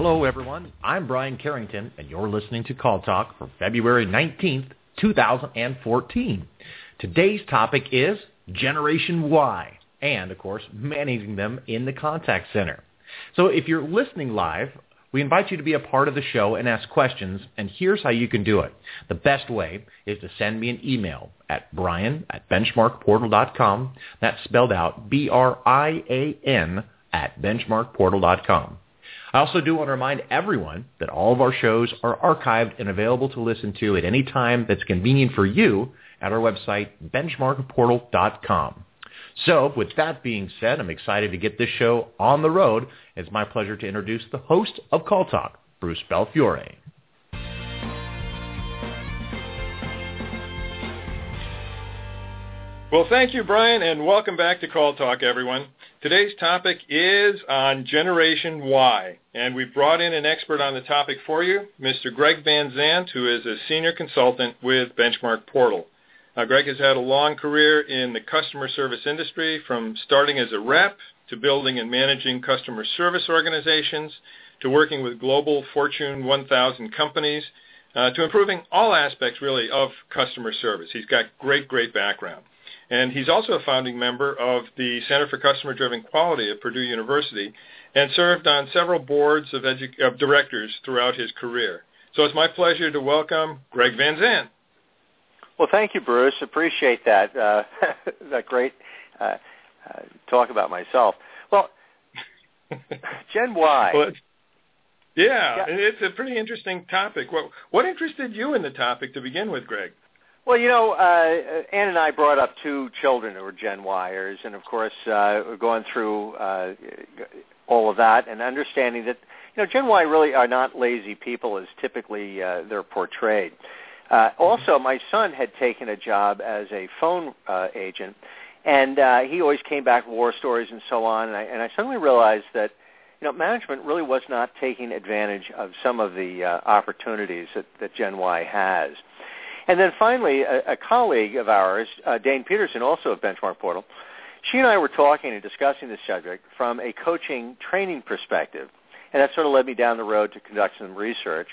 Hello, everyone. I'm Brian Carrington, and you're listening to Call Talk for February 19th, 2014. Today's topic is Generation Y, and, of course, managing them in the contact center. So if you're listening live, we invite you to be a part of the show and ask questions, and here's how you can do it. The best way is to send me an email at brian at benchmarkportal.com. That's spelled out B-R-I-A-N at benchmarkportal.com. I also do want to remind everyone that all of our shows are archived and available to listen to at any time that's convenient for you at our website, benchmarkportal.com. So with that being said, I'm excited to get this show on the road. It's my pleasure to introduce the host of Call Talk, Bruce Belfiore. Well, thank you, Brian, and welcome back to Call Talk, everyone. Today's topic is on Generation Y, and we've brought in an expert on the topic for you, Mr. Greg Van Zandt, who is a senior consultant with Benchmark Portal. Greg has had a long career in the customer service industry, from starting as a rep to building and managing customer service organizations to working with global Fortune 1000 companies uh, to improving all aspects, really, of customer service. He's got great, great background. And he's also a founding member of the Center for Customer Driven Quality at Purdue University and served on several boards of, edu- of directors throughout his career. So it's my pleasure to welcome Greg Van Zandt. Well, thank you, Bruce. Appreciate that. Uh, that great uh, uh, talk about myself. Well, Gen Y. Well, yeah, yeah, it's a pretty interesting topic. What what interested you in the topic to begin with, Greg? Well, you know, uh, Ann and I brought up two children who were Gen Yers, and of course, uh, we're going through uh, all of that and understanding that you know Gen Y really are not lazy people as typically uh, they're portrayed. Uh, also, my son had taken a job as a phone uh, agent, and uh, he always came back with war stories and so on. And I, and I suddenly realized that you know management really was not taking advantage of some of the uh, opportunities that, that Gen Y has. And then finally, a, a colleague of ours, uh, Dane Peterson, also of Benchmark Portal, she and I were talking and discussing this subject from a coaching training perspective. And that sort of led me down the road to conduct some research.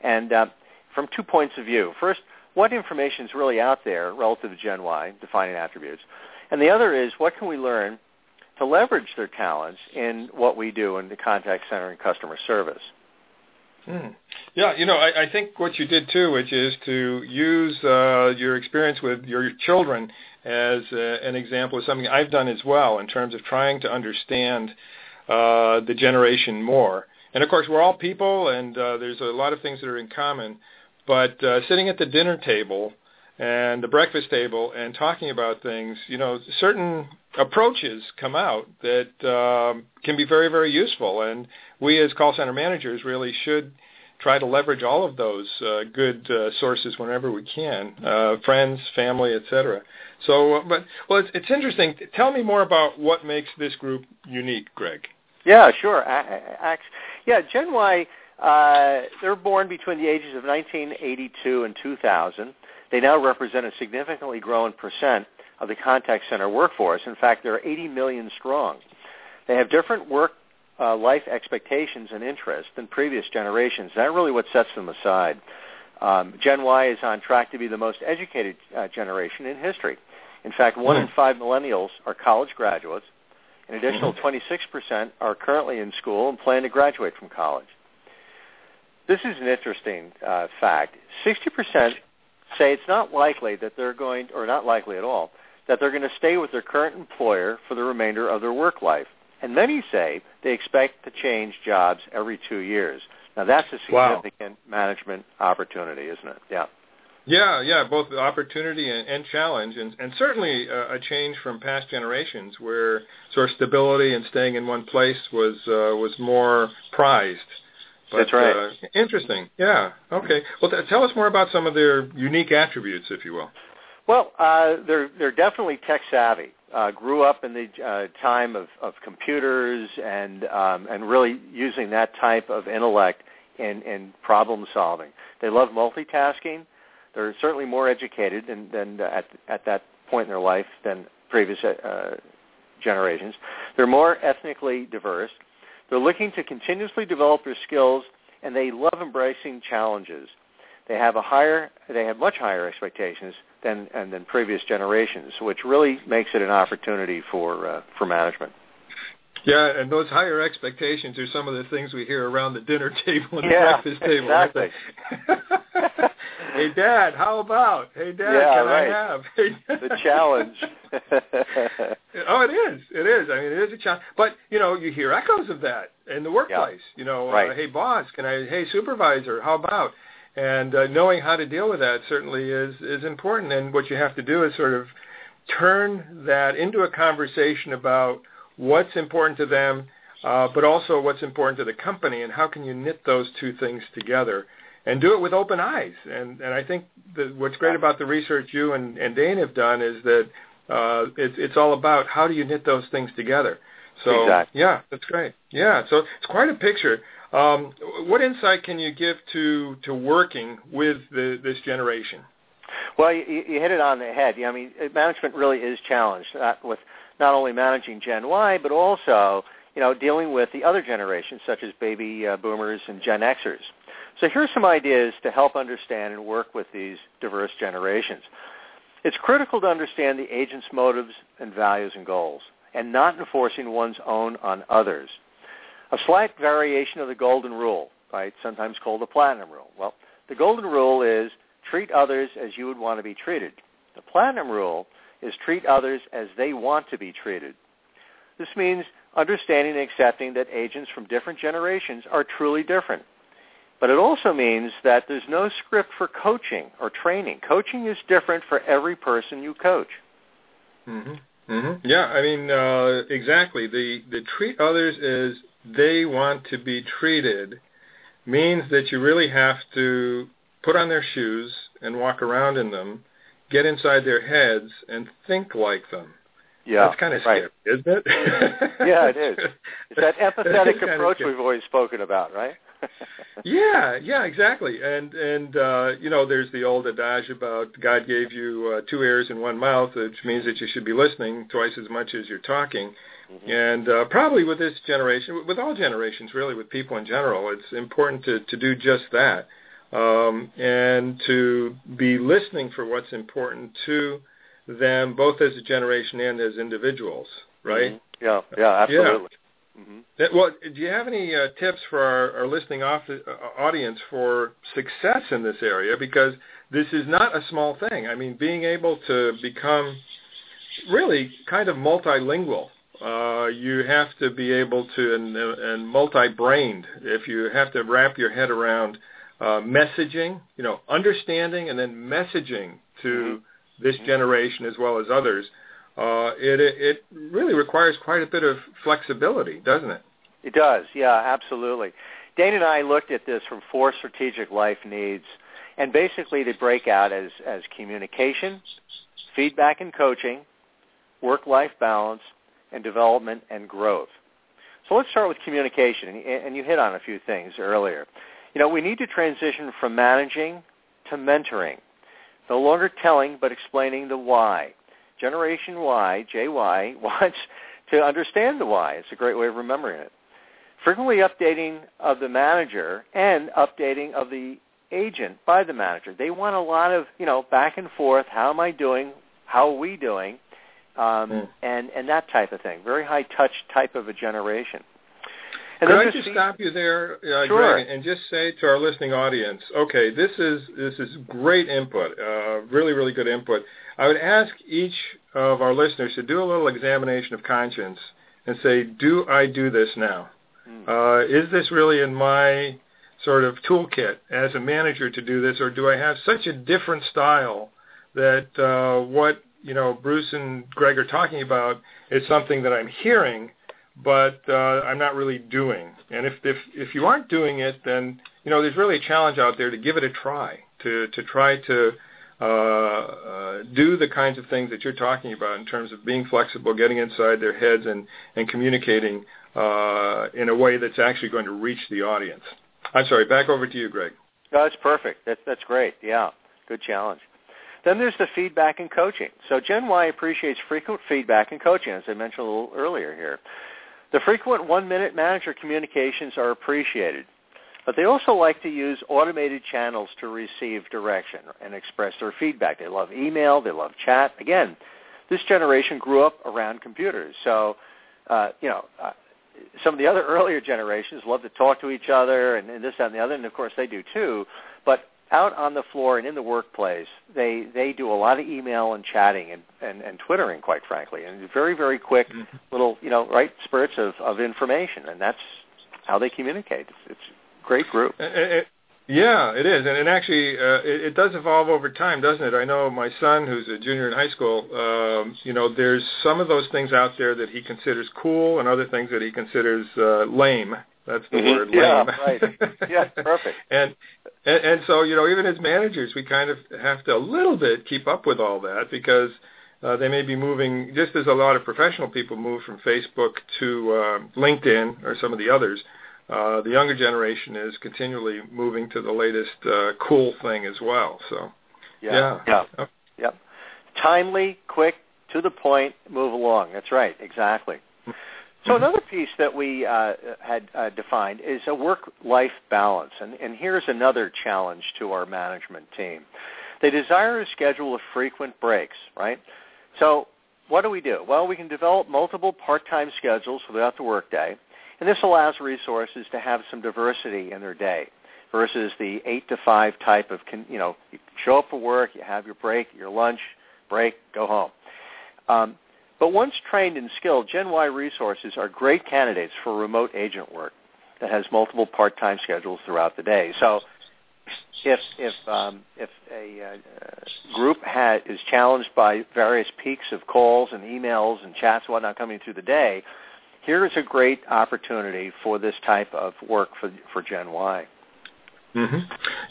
And uh, from two points of view. First, what information is really out there relative to Gen Y, defining attributes? And the other is, what can we learn to leverage their talents in what we do in the contact center and customer service? Hmm. Yeah, you know, I, I think what you did too, which is to use uh, your experience with your children as uh, an example of something I've done as well in terms of trying to understand uh, the generation more. And of course, we're all people, and uh, there's a lot of things that are in common. But uh, sitting at the dinner table and the breakfast table and talking about things, you know, certain approaches come out that um, can be very, very useful. And we as call center managers really should try to leverage all of those uh, good uh, sources whenever we can, uh, friends, family, etc. So, uh, but well, it's, it's interesting. Tell me more about what makes this group unique, Greg. Yeah, sure. Yeah, Gen Y, uh, they're born between the ages of 1982 and 2000. They now represent a significantly growing percent of the contact center workforce. In fact, they're 80 million strong. They have different work uh, life expectations and interests than previous generations. That's really what sets them aside. Um, Gen Y is on track to be the most educated uh, generation in history. In fact, one in five millennials are college graduates. An additional 26% mm-hmm. are currently in school and plan to graduate from college. This is an interesting uh, fact. 60% say it's not likely that they're going, or not likely at all, that they're going to stay with their current employer for the remainder of their work life. And many say they expect to change jobs every two years. Now that's a significant wow. management opportunity, isn't it? Yeah. Yeah, yeah, both opportunity and, and challenge, and, and certainly uh, a change from past generations where sort of stability and staying in one place was uh, was more prized. But, That's right. Uh, interesting. Yeah. Okay. Well, th- tell us more about some of their unique attributes, if you will. Well, uh, they're they're definitely tech savvy. Uh, grew up in the uh, time of, of computers and um, and really using that type of intellect in, in problem solving. They love multitasking. They're certainly more educated than, than at at that point in their life than previous uh, generations. They're more ethnically diverse. They're looking to continuously develop their skills, and they love embracing challenges. They have a higher, they have much higher expectations than and than previous generations, which really makes it an opportunity for uh, for management. Yeah, and those higher expectations are some of the things we hear around the dinner table and yeah, the breakfast table. Exactly. hey, Dad, how about? Hey, Dad, yeah, can right. I have? the challenge. oh, it is. It is. I mean, it is a challenge. But you know, you hear echoes of that in the workplace. Yeah. You know, right. uh, hey, boss, can I? Hey, supervisor, how about? And uh, knowing how to deal with that certainly is is important. And what you have to do is sort of turn that into a conversation about what's important to them, uh, but also what's important to the company, and how can you knit those two things together, and do it with open eyes. And and I think that what's great about the research you and, and Dane have done is that uh, it's it's all about how do you knit those things together. So exactly. yeah, that's great. Yeah, so it's quite a picture. Um, what insight can you give to to working with the, this generation? Well, you, you hit it on the head. I mean, management really is challenged uh, with not only managing Gen Y, but also you know dealing with the other generations such as baby uh, boomers and Gen Xers. So here's some ideas to help understand and work with these diverse generations. It's critical to understand the agent's motives and values and goals, and not enforcing one's own on others. A slight variation of the golden rule, right, sometimes called the platinum rule. Well, the golden rule is treat others as you would want to be treated. The platinum rule is treat others as they want to be treated. This means understanding and accepting that agents from different generations are truly different. But it also means that there's no script for coaching or training. Coaching is different for every person you coach. Mm-hmm. Mm-hmm. Yeah, I mean, uh, exactly. The the treat others as they want to be treated means that you really have to put on their shoes and walk around in them, get inside their heads and think like them. Yeah, that's kind of right. scary, isn't it? yeah, it is. It's that empathetic approach we've always spoken about, right? yeah, yeah, exactly. And and uh, you know, there's the old adage about God gave you uh, two ears and one mouth, which means that you should be listening twice as much as you're talking. Mm-hmm. And uh, probably with this generation, with all generations, really, with people in general, it's important to to do just that, um, and to be listening for what's important to them, both as a generation and as individuals, right? Mm-hmm. Yeah, yeah, absolutely. Yeah. Mm-hmm. Well, do you have any uh, tips for our, our listening off, uh, audience for success in this area? Because this is not a small thing. I mean, being able to become really kind of multilingual. Uh, you have to be able to, and, and multi-brained, if you have to wrap your head around uh, messaging, you know, understanding and then messaging to mm-hmm. this generation as well as others, uh, it, it really requires quite a bit of flexibility, doesn't it? It does, yeah, absolutely. Dane and I looked at this from four strategic life needs, and basically they break out as, as communication, feedback and coaching, work-life balance, and development and growth. So let's start with communication, and you hit on a few things earlier. You know, we need to transition from managing to mentoring. No longer telling, but explaining the why. Generation Y, JY, wants to understand the why. It's a great way of remembering it. Frequently updating of the manager and updating of the agent by the manager. They want a lot of, you know, back and forth. How am I doing? How are we doing? Um, Mm. and, and that type of thing. Very high touch type of a generation. And Could I just stop you there, uh, Sure. Greg, and just say to our listening audience, okay, this is this is great input, uh, really really good input. I would ask each of our listeners to do a little examination of conscience and say, do I do this now? Hmm. Uh, is this really in my sort of toolkit as a manager to do this, or do I have such a different style that uh, what you know Bruce and Greg are talking about is something that I'm hearing, but uh, I'm not really doing. And if if if you aren't doing it, then you know there's really a challenge out there to give it a try, to to try to uh, uh, do the kinds of things that you're talking about in terms of being flexible, getting inside their heads, and and communicating uh, in a way that's actually going to reach the audience. I'm sorry. Back over to you, Greg. No, that's perfect. That's that's great. Yeah, good challenge. Then there's the feedback and coaching. So Gen Y appreciates frequent feedback and coaching, as I mentioned a little earlier here. The frequent one-minute manager communications are appreciated, but they also like to use automated channels to receive direction and express their feedback. They love email. They love chat. Again, this generation grew up around computers, so uh, you know. Uh, some of the other earlier generations love to talk to each other and, and this, that, and the other, and of course they do too. But out on the floor and in the workplace, they they do a lot of email and chatting and and, and twittering, quite frankly, and very very quick mm-hmm. little you know right spurts of of information, and that's how they communicate. It's, it's a great group. It, it, yeah, it is, and, and actually, uh, it, it does evolve over time, doesn't it? I know my son, who's a junior in high school. Um, you know, there's some of those things out there that he considers cool, and other things that he considers uh, lame. That's the mm-hmm. word, lame. Yeah, right. Yeah, perfect. and, and and so you know, even as managers, we kind of have to a little bit keep up with all that because uh, they may be moving just as a lot of professional people move from Facebook to uh, LinkedIn or some of the others uh, the younger generation is continually moving to the latest uh, cool thing as well. So, yeah, yeah, yeah. Yep. Timely, quick, to the point, move along. That's right, exactly. So another piece that we uh, had uh, defined is a work-life balance, and, and here's another challenge to our management team. They desire a schedule of frequent breaks, right? So what do we do? Well, we can develop multiple part-time schedules throughout the workday and this allows resources to have some diversity in their day versus the 8 to 5 type of, you know, you show up for work, you have your break, your lunch, break, go home. Um, but once trained and skilled, Gen Y resources are great candidates for remote agent work that has multiple part-time schedules throughout the day. So if if um, if a uh, group ha- is challenged by various peaks of calls and emails and chats and whatnot coming through the day, here is a great opportunity for this type of work for for Gen Y. Mm-hmm.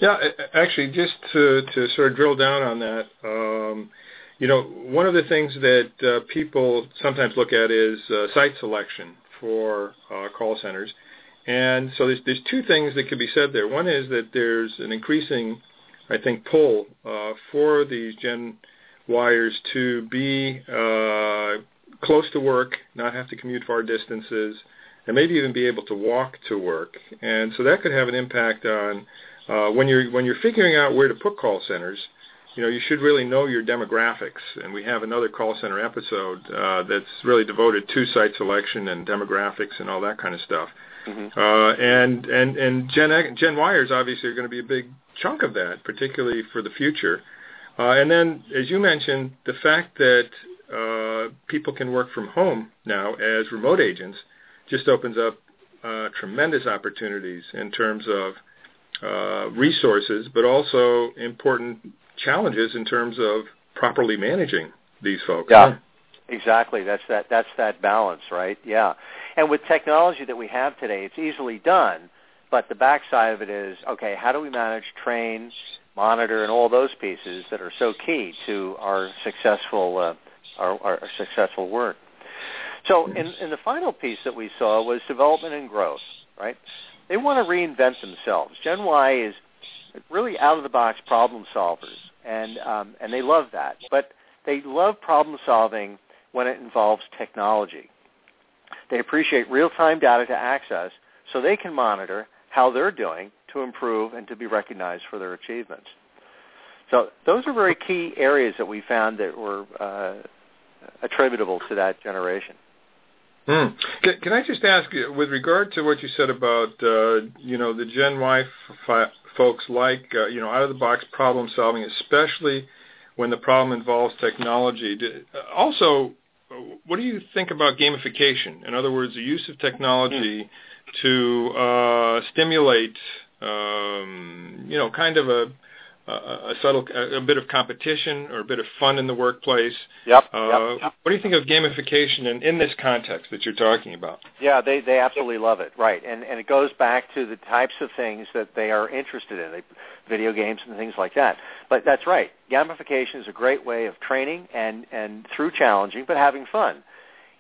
Yeah, actually, just to to sort of drill down on that, um, you know, one of the things that uh, people sometimes look at is uh, site selection for uh, call centers, and so there's there's two things that could be said there. One is that there's an increasing, I think, pull uh, for these Gen Yers to be uh, close to work, not have to commute far distances, and maybe even be able to walk to work. And so that could have an impact on uh, when you're when you're figuring out where to put call centers. You know, you should really know your demographics, and we have another call center episode uh, that's really devoted to site selection and demographics and all that kind of stuff. Mm-hmm. Uh, and and and Gen Gen Yers obviously are going to be a big chunk of that, particularly for the future. Uh, and then, as you mentioned, the fact that uh, people can work from home now as remote agents just opens up uh, tremendous opportunities in terms of uh, resources, but also important challenges in terms of properly managing these folks. Yeah, exactly. That's that. That's that balance, right? Yeah. And with technology that we have today, it's easily done. But the backside of it is, okay, how do we manage, train, monitor, and all those pieces that are so key to our successful uh, our, our successful work. So in, in the final piece that we saw was development and growth, right? They want to reinvent themselves. Gen Y is really out-of-the-box problem solvers, and, um, and they love that. But they love problem solving when it involves technology. They appreciate real-time data to access so they can monitor how they're doing to improve and to be recognized for their achievements. So those are very key areas that we found that were uh, attributable to that generation. Hmm. Can, can, I just ask, with regard to what you said about, uh, you know, the Gen Y f- folks like, uh, you know, out-of-the-box problem solving, especially when the problem involves technology. Also, what do you think about gamification? In other words, the use of technology hmm. to uh, stimulate, um, you know, kind of a a subtle, a, bit of competition or a bit of fun in the workplace. Yep, uh, yep, What do you think of gamification in, in this context that you're talking about? Yeah, they they absolutely love it, right? And and it goes back to the types of things that they are interested in, they, video games and things like that. But that's right. Gamification is a great way of training and and through challenging, but having fun.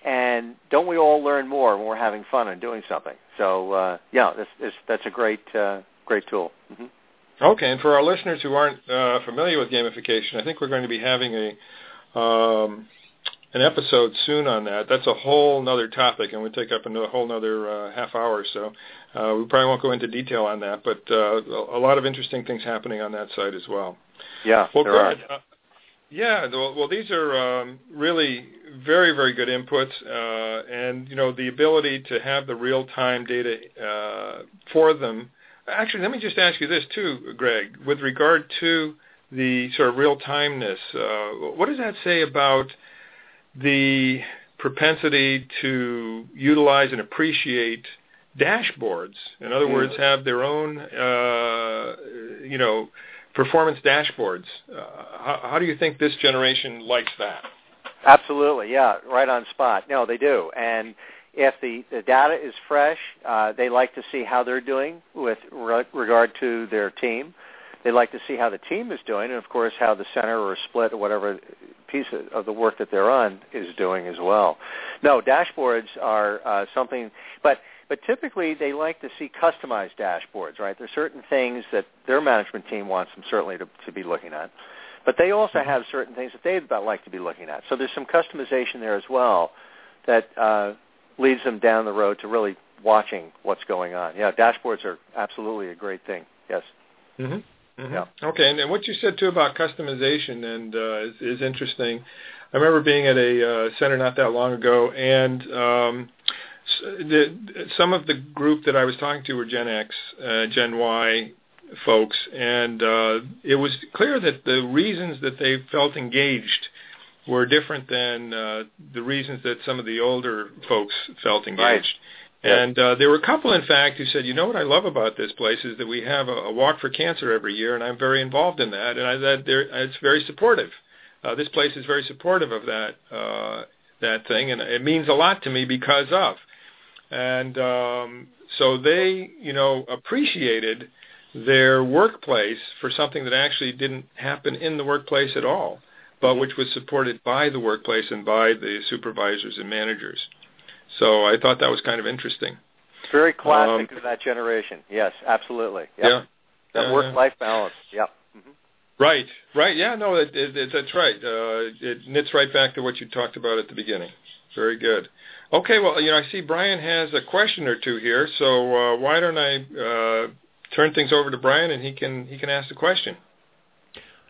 And don't we all learn more when we're having fun and doing something? So uh, yeah, this, that's a great uh, great tool. Mm-hmm. Okay, and for our listeners who aren't uh, familiar with gamification, I think we're going to be having a um, an episode soon on that. That's a whole nother topic, and we take up a whole nother uh, half hour. or So uh, we probably won't go into detail on that, but uh, a lot of interesting things happening on that site as well. Yeah, well, there good. Are. Uh, yeah, well, well, these are um, really very, very good inputs, uh, and you know the ability to have the real-time data uh, for them. Actually, let me just ask you this too, Greg, with regard to the sort of real-timeness. Uh, what does that say about the propensity to utilize and appreciate dashboards? In other mm. words, have their own, uh, you know, performance dashboards. Uh, how, how, do you think this generation likes that? Absolutely, yeah, right on spot. No, they do, and if the, the data is fresh, uh, they like to see how they're doing with re- regard to their team. They like to see how the team is doing, and of course, how the center or split or whatever piece of the work that they're on is doing as well. No, dashboards are uh, something, but but typically they like to see customized dashboards, right? There's certain things that their management team wants them certainly to, to be looking at, but they also have certain things that they'd like to be looking at. So there's some customization there as well that uh, leads them down the road to really watching what's going on. Yeah, dashboards are absolutely a great thing. Yes. Mm-hmm. Mm-hmm. Yeah. Okay, and, and, what you said too about customization and uh, is, is, interesting. I remember being at a uh, center not that long ago, and um, the, some of the group that I was talking to were Gen X, uh, Gen Y folks, and uh, it was clear that the reasons that they felt engaged were different than uh, the reasons that some of the older folks felt engaged. Right. And uh, there were a couple, in fact, who said, "You know what I love about this place is that we have a, a walk for cancer every year, and I'm very involved in that, and I, that it's very supportive. Uh, this place is very supportive of that uh, that thing, and it means a lot to me because of." And um, so they, you know, appreciated their workplace for something that actually didn't happen in the workplace at all, but which was supported by the workplace and by the supervisors and managers. So I thought that was kind of interesting. Very classic um, of that generation. Yes, absolutely. Yep. Yeah. That uh, work-life balance. Yep. Mm-hmm. Right. Right. Yeah. No, it, it, it, that's right. Uh, it knits right back to what you talked about at the beginning. Very good. Okay. Well, you know, I see Brian has a question or two here, so uh, why don't I uh, turn things over to Brian and he can he can ask the question.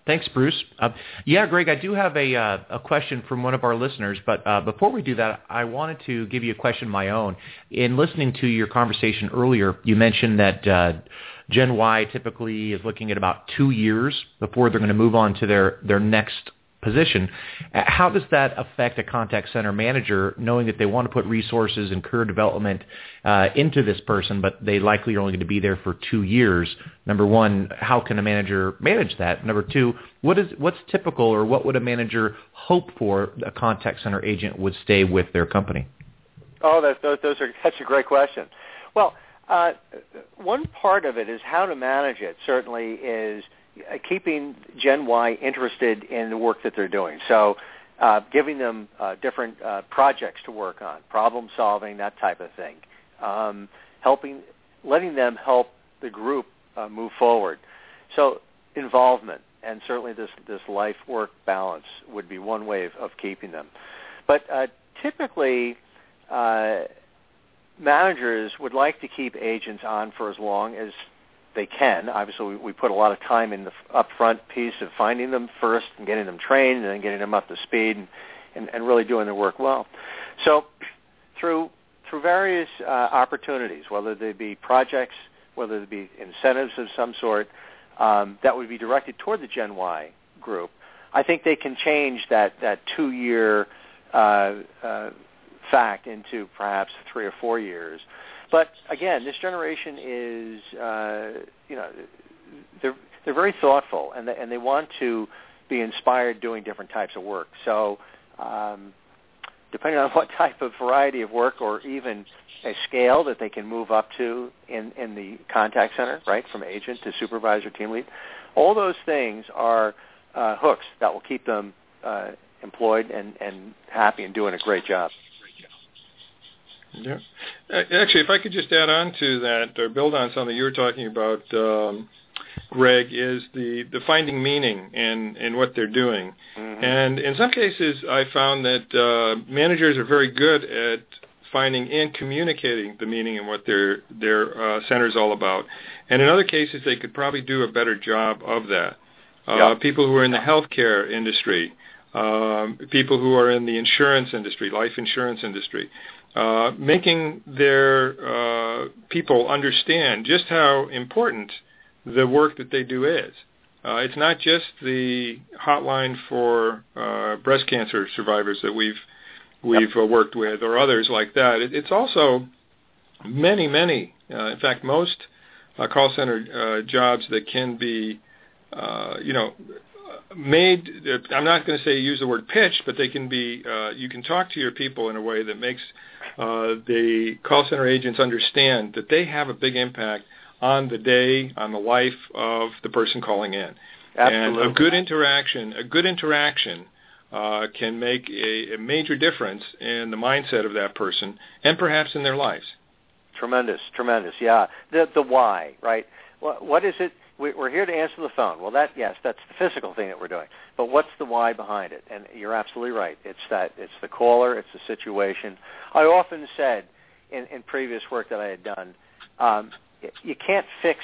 Thanks, Bruce. Uh, yeah, Greg, I do have a, uh, a question from one of our listeners, but uh, before we do that, I wanted to give you a question of my own. In listening to your conversation earlier, you mentioned that uh, Gen Y typically is looking at about two years before they're going to move on to their, their next position. Uh, how does that affect a contact center manager knowing that they want to put resources and career development uh, into this person, but they likely are only going to be there for two years? Number one, how can a manager manage that? Number two, what is what's typical or what would a manager hope for a contact center agent would stay with their company? Oh, those, those are that's a great question. Well, uh, one part of it is how to manage it. Certainly is keeping Gen Y interested in the work that they're doing. So uh, giving them uh, different uh, projects to work on, problem solving, that type of thing. Um, helping, letting them help the group uh, move forward. So involvement and certainly this, this life-work balance would be one way of, of keeping them. But uh, typically, uh, managers would like to keep agents on for as long as they can. Obviously, we, we put a lot of time in the upfront piece of finding them first and getting them trained and then getting them up to speed and, and, and really doing their work well. So through through various uh, opportunities, whether they be projects, whether they be incentives of some sort, um, that would be directed toward the Gen Y group, I think they can change that, that two-year uh, uh, fact into perhaps three or four years. But again, this generation is, uh, you know, they're they're very thoughtful and they, and they want to be inspired doing different types of work. So, um, depending on what type of variety of work or even a scale that they can move up to in in the contact center, right, from agent to supervisor, team lead, all those things are uh, hooks that will keep them uh, employed and and happy and doing a great job. Yeah. Actually, if I could just add on to that or build on something you were talking about, um, Greg, is the, the finding meaning in, in what they're doing. Mm-hmm. And in some cases, I found that uh, managers are very good at finding and communicating the meaning and what their their uh, center is all about. And in other cases, they could probably do a better job of that. Uh, People who are in the healthcare industry, um, people who are in the insurance industry, life insurance industry, uh, making their uh, people understand just how important the work that they do is. Uh, it's not just the hotline for uh, breast cancer survivors that we've we've uh, worked with or others like that. It, it's also many, many, uh, in fact, most call center jobs that can be, you know, made. I'm not going to say use the word pitch, but they can be. Uh, you can talk to your people in a way that makes uh, the call center agents understand that they have a big impact on the day, on the life of the person calling in. Absolutely. And a good interaction, a good interaction uh, can make a, a major difference in the mindset of that person and perhaps in their lives. Tremendous, tremendous. Yeah, the the why, right? What, what is it? We're here to answer the phone. Well, that yes, that's the physical thing that we're doing. But what's the why behind it? And you're absolutely right. It's that it's the caller, it's the situation. I often said in, in previous work that I had done, um, you can't fix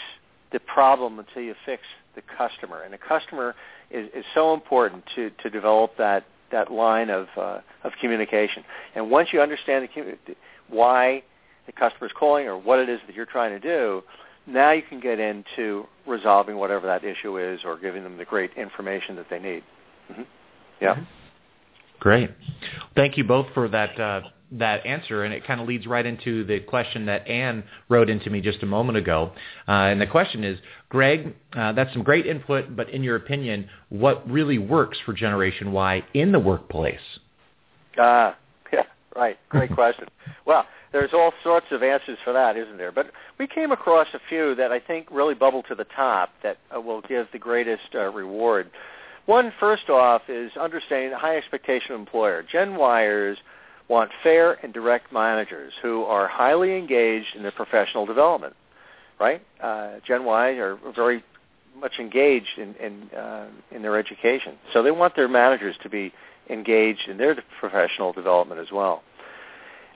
the problem until you fix the customer, and the customer is, is so important to, to develop that, that line of, uh, of communication. And once you understand the, why the customer is calling or what it is that you're trying to do, now you can get into resolving whatever that issue is or giving them the great information that they need. Mm-hmm. Yeah. Mm-hmm. Great. Thank you both for that uh, that answer, and it kind of leads right into the question that Anne wrote into me just a moment ago. Uh, and the question is, Greg, uh, that's some great input, but in your opinion, what really works for Generation Y in the workplace? Ah, uh, yeah, right. Great question. well, there's all sorts of answers for that, isn't there? But we came across a few that I think really bubble to the top that uh, will give the greatest uh, reward. One, first off, is understanding high expectation employer. Gen Yers want fair and direct managers who are highly engaged in their professional development. Right? Uh, Gen Y are very much engaged in in, uh, in their education, so they want their managers to be engaged in their professional development as well.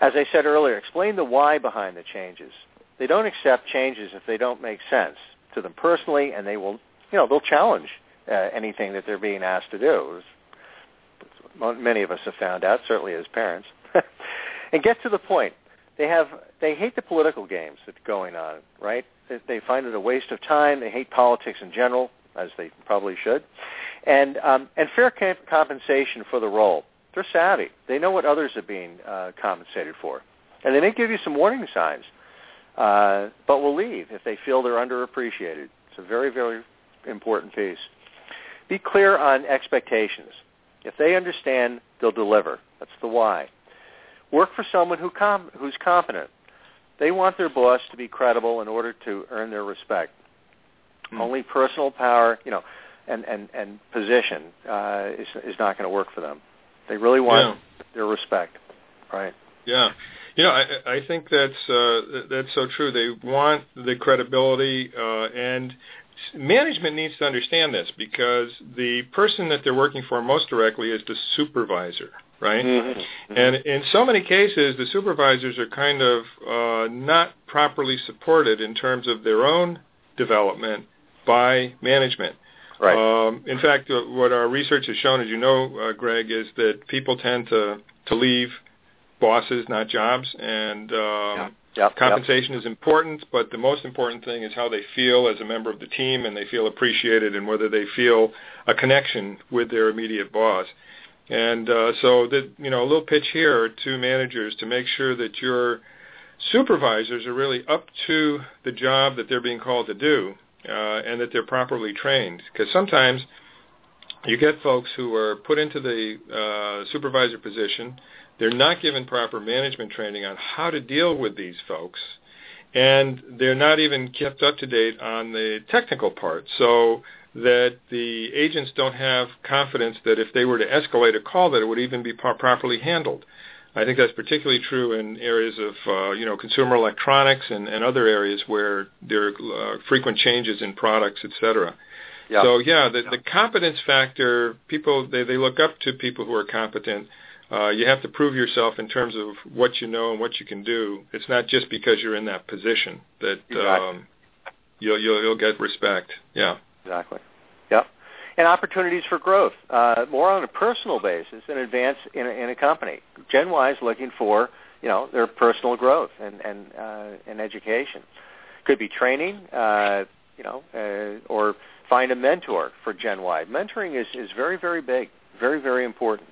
As I said earlier, explain the why behind the changes. They don't accept changes if they don't make sense to them personally, and they will, you know, they'll challenge uh, anything that they're being asked to do. Many of us have found out, certainly as parents. and get to the point. They have they hate the political games that's going on, right? They, they find it a waste of time. They hate politics in general, as they probably should, and um, and fair comp- compensation for the role. They're savvy. They know what others are being uh, compensated for, and they may give you some warning signs, uh, but will leave if they feel they're underappreciated. It's a very very important piece. Be clear on expectations. If they understand, they'll deliver. That's the why. Work for someone who com- who's competent. They want their boss to be credible in order to earn their respect. Mm. Only personal power, you know, and and and position uh, is is not going to work for them. They really want yeah. their respect, right? Yeah, you know, I, I think that's uh, that's so true. They want the credibility, uh, and management needs to understand this because the person that they're working for most directly is the supervisor, right? Mm-hmm. mm-hmm. And in so many cases, the supervisors are kind of uh, not properly supported in terms of their own development by management. Right. Um, in fact, uh, what our research has shown, as you know, uh, Greg, is that people tend to to leave bosses, not jobs, and um, yeah. Yep, compensation yep. is important, but the most important thing is how they feel as a member of the team, and they feel appreciated, and whether they feel a connection with their immediate boss. And uh, so that you know, a little pitch here to managers to make sure that your supervisors are really up to the job that they're being called to do, and that they're properly trained. Because sometimes you get folks who are put into the uh, supervisor position, they're not given proper management training on how to deal with these folks, and they're not even kept up to date on the technical part. So that the agents don't have confidence that if they were to escalate a call that it would even be pro- properly handled. I think that's particularly true in areas of uh, you know consumer electronics and, and other areas where there are uh, frequent changes in products, et cetera. Yeah. So yeah, the, the competence factor, people they, they look up to people who are competent. Uh, you have to prove yourself in terms of what you know and what you can do. It's not just because you're in that position that exactly. um, you'll, you'll you'll get respect. Yeah. Exactly. And opportunities for growth, uh, more on a personal basis, and advance in a, in a company. Gen Y is looking for you know their personal growth and and uh, and education. Could be training, uh, you know, uh, or find a mentor for Gen Y. Mentoring is is very very big, very very important.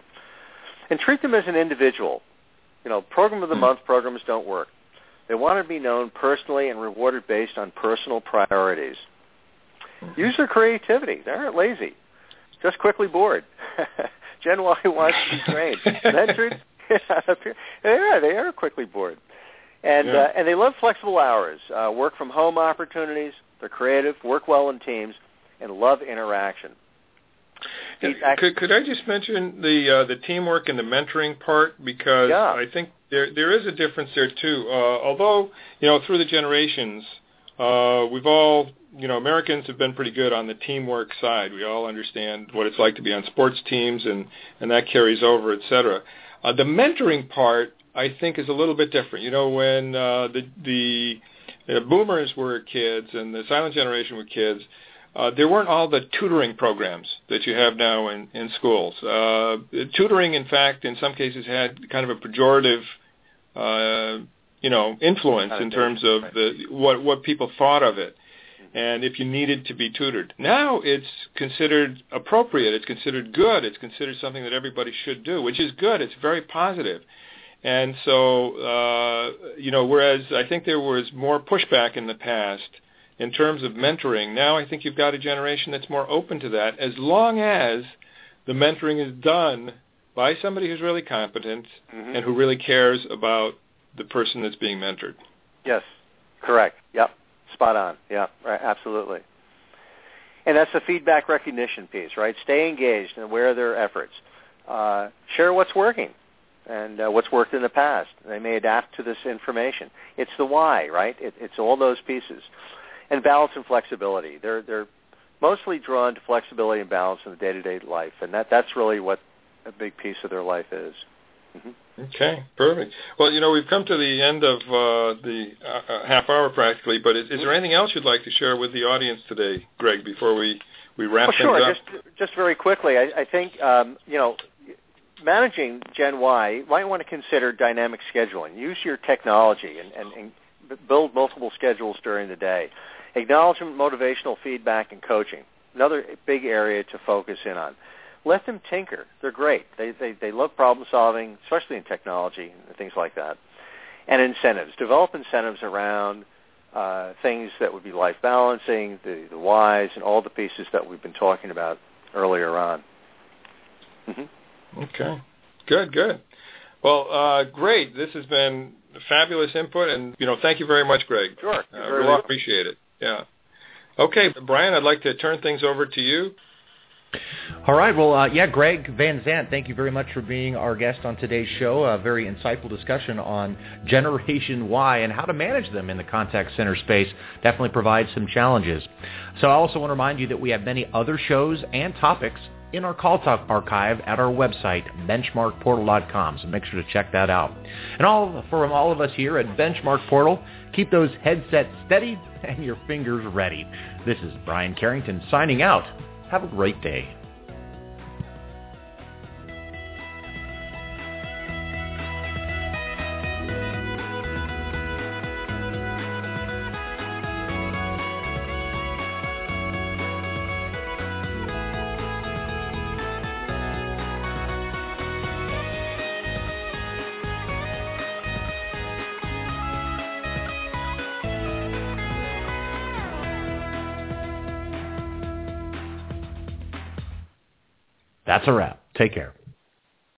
And treat them as an individual. You know, program of the month programs don't work. They want to be known personally and rewarded based on personal priorities. Use their creativity. They aren't lazy. Just quickly bored. Gen Y wants to be trained. Mentored, they are. They are quickly bored, and yeah. uh, and they love flexible hours, uh, work from home opportunities. They're creative, work well in teams, and love interaction. Could, could I just mention the uh, the teamwork and the mentoring part because yeah. I think there there is a difference there too. Uh, although you know through the generations, uh, we've all you know Americans have been pretty good on the teamwork side. We all understand what it's like to be on sports teams, and and that carries over, et cetera. Uh, the mentoring part, I think, is a little bit different. You know, when uh, the the uh, boomers were kids and the silent generation were kids, uh, there weren't all the tutoring programs that you have now in, in schools. Uh, tutoring, in fact, in some cases had kind of a pejorative, uh, you know, influence in terms of the what what people thought of it. And if you needed to be tutored. Now it's considered appropriate, it's considered good, it's considered something that everybody should do, which is good, it's very positive. And so, uh, you know, whereas I think there was more pushback in the past in terms of mentoring, now I think you've got a generation that's more open to that. As long as the mentoring is done by somebody who's really competent mm-hmm. and who really cares about the person that's being mentored. Yes, correct. Yep. Spot on. Yeah, right, absolutely. And that's the feedback recognition piece, right? Stay engaged and aware of their efforts. Uh, share what's working and uh, what's worked in the past. They may adapt to this information. It's the why, right? It, it's all those pieces. And balance and flexibility. They're they're mostly drawn to flexibility and balance in the day-to-day life, and that that's really what a big piece of their life is. Mm-hmm. Okay, perfect. Well, you know, we've come to the end of uh, the uh, uh, half hour practically, but is, is, there anything else you'd like to share with the audience today, Greg, before we, we wrap well, sure. things up? Just, just very quickly, I, I think, um, you know, managing Gen Y, might want to consider dynamic scheduling. Use your technology and, and, and build multiple schedules during the day. Acknowledgement, motivational feedback, and coaching. Another big area to focus in on let them tinker. They're great. They they they love problem solving, especially in technology and things like that. And incentives. Develop incentives around uh, things that would be life balancing, the the whys, and all the pieces that we've been talking about earlier on. Mm-hmm. Okay. Good. Good. Well, uh, great. This has been fabulous input, and you know, thank you very much, Greg. Sure. I uh, really welcome. appreciate it. Yeah. Okay, Brian, I'd like to turn things over to you. All right. Well, uh, yeah, Greg Van Zandt, thank you very much for being our guest on today's show. A very insightful discussion on Generation Y and how to manage them in the contact center space. Definitely provides some challenges. So I also want to remind you that we have many other shows and topics in our Call Talk archive at our website, benchmarkportal.com. So make sure to check that out. And all from all of us here at Benchmark Portal, keep those headsets steady and your fingers ready. This is Brian Carrington signing out. Have a great day. That's a wrap. Take care.